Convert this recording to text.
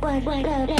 What, what, what,